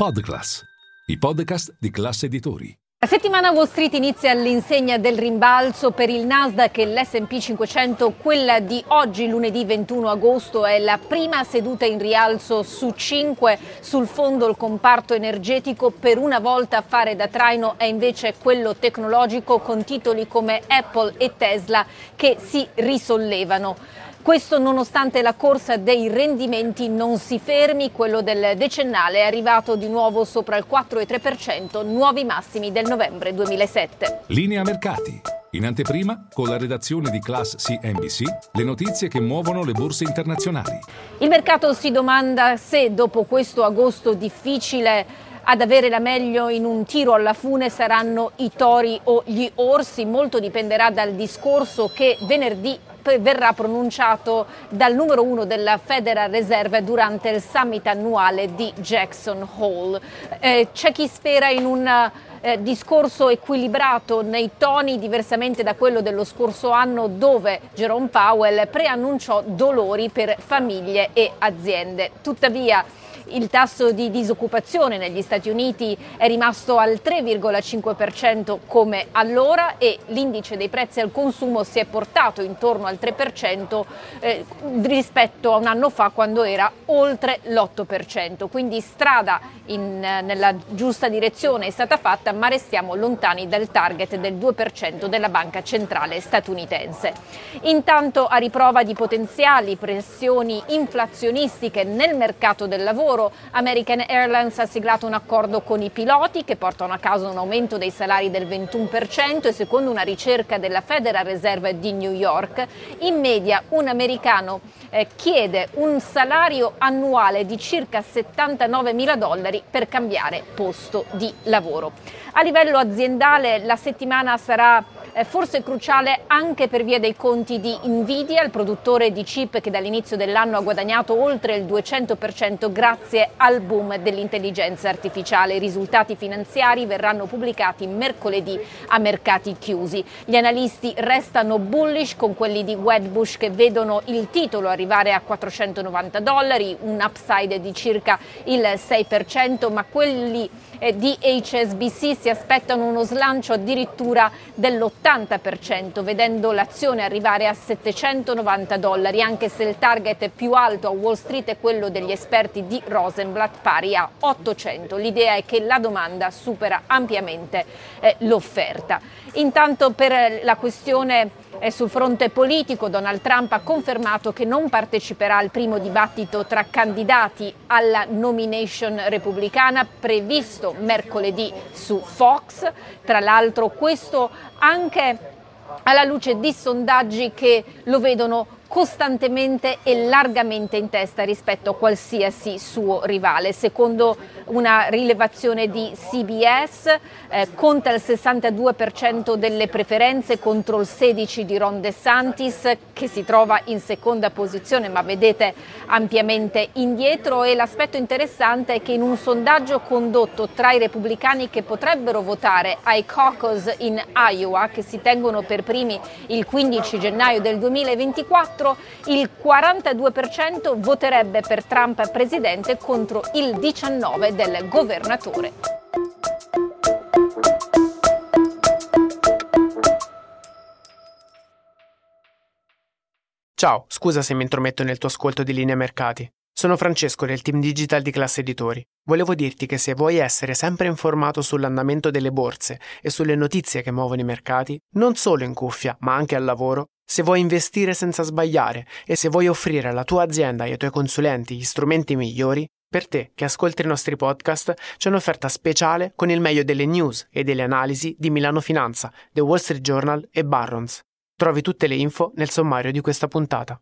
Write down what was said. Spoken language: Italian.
Podclass, i podcast di classe editori. La settimana Wall Street inizia all'insegna del rimbalzo per il Nasdaq e l'S&P 500. Quella di oggi, lunedì 21 agosto, è la prima seduta in rialzo su cinque. Sul fondo il comparto energetico per una volta a fare da traino è invece quello tecnologico con titoli come Apple e Tesla che si risollevano. Questo nonostante la corsa dei rendimenti non si fermi, quello del decennale è arrivato di nuovo sopra il 4,3%, nuovi massimi del novembre 2007. Linea mercati. In anteprima, con la redazione di Class CNBC, le notizie che muovono le borse internazionali. Il mercato si domanda se dopo questo agosto difficile ad avere la meglio in un tiro alla fune saranno i tori o gli orsi, molto dipenderà dal discorso che venerdì verrà pronunciato dal numero uno della Federal Reserve durante il summit annuale di Jackson Hole. Eh, c'è chi spera in un eh, discorso equilibrato nei toni, diversamente da quello dello scorso anno dove Jerome Powell preannunciò dolori per famiglie e aziende. Tuttavia, il tasso di disoccupazione negli Stati Uniti è rimasto al 3,5% come allora e l'indice dei prezzi al consumo si è portato intorno al 3% eh, rispetto a un anno fa quando era oltre l'8%. Quindi strada in, nella giusta direzione è stata fatta, ma restiamo lontani dal target del 2% della Banca Centrale statunitense. Intanto a riprova di potenziali pressioni inflazionistiche nel mercato del lavoro, lavoro. American Airlines ha siglato un accordo con i piloti che portano a casa un aumento dei salari del 21% e secondo una ricerca della Federal Reserve di New York, in media un americano eh, chiede un salario annuale di circa 79 mila dollari per cambiare posto di lavoro. A livello aziendale la settimana sarà eh, forse cruciale anche per via dei conti di Nvidia, il produttore di chip che dall'inizio dell'anno ha guadagnato oltre il 200% grazie al boom dell'intelligenza artificiale. I risultati finanziari verranno pubblicati mercoledì a mercati chiusi. Gli analisti restano bullish con quelli di Wedbush che vedono il titolo arrivare a 490 dollari, un upside di circa il 6%, ma quelli eh, di HSBC si aspettano uno slancio addirittura dell'80%, vedendo l'azione arrivare a 790 dollari, anche se il target più alto a Wall Street è quello degli esperti di Rosenblatt, pari a 800. L'idea è che la domanda supera ampiamente eh, l'offerta. Intanto per la questione e sul fronte politico Donald Trump ha confermato che non parteciperà al primo dibattito tra candidati alla nomination repubblicana previsto mercoledì su Fox. Tra l'altro questo anche alla luce di sondaggi che lo vedono costantemente e largamente in testa rispetto a qualsiasi suo rivale. Secondo una rilevazione di CBS eh, conta il 62% delle preferenze contro il 16% di Ron DeSantis che si trova in seconda posizione ma vedete ampiamente indietro e l'aspetto interessante è che in un sondaggio condotto tra i repubblicani che potrebbero votare ai caucus in Iowa che si tengono per primi il 15 gennaio del 2024 2024 il 42% voterebbe per Trump presidente contro il 19% del governatore. Ciao, scusa se mi intrometto nel tuo ascolto di linea mercati. Sono Francesco del team digital di Classe Editori. Volevo dirti che se vuoi essere sempre informato sull'andamento delle borse e sulle notizie che muovono i mercati, non solo in cuffia, ma anche al lavoro, se vuoi investire senza sbagliare e se vuoi offrire alla tua azienda e ai tuoi consulenti gli strumenti migliori, per te che ascolti i nostri podcast c'è un'offerta speciale con il meglio delle news e delle analisi di Milano Finanza, The Wall Street Journal e Barrons. Trovi tutte le info nel sommario di questa puntata.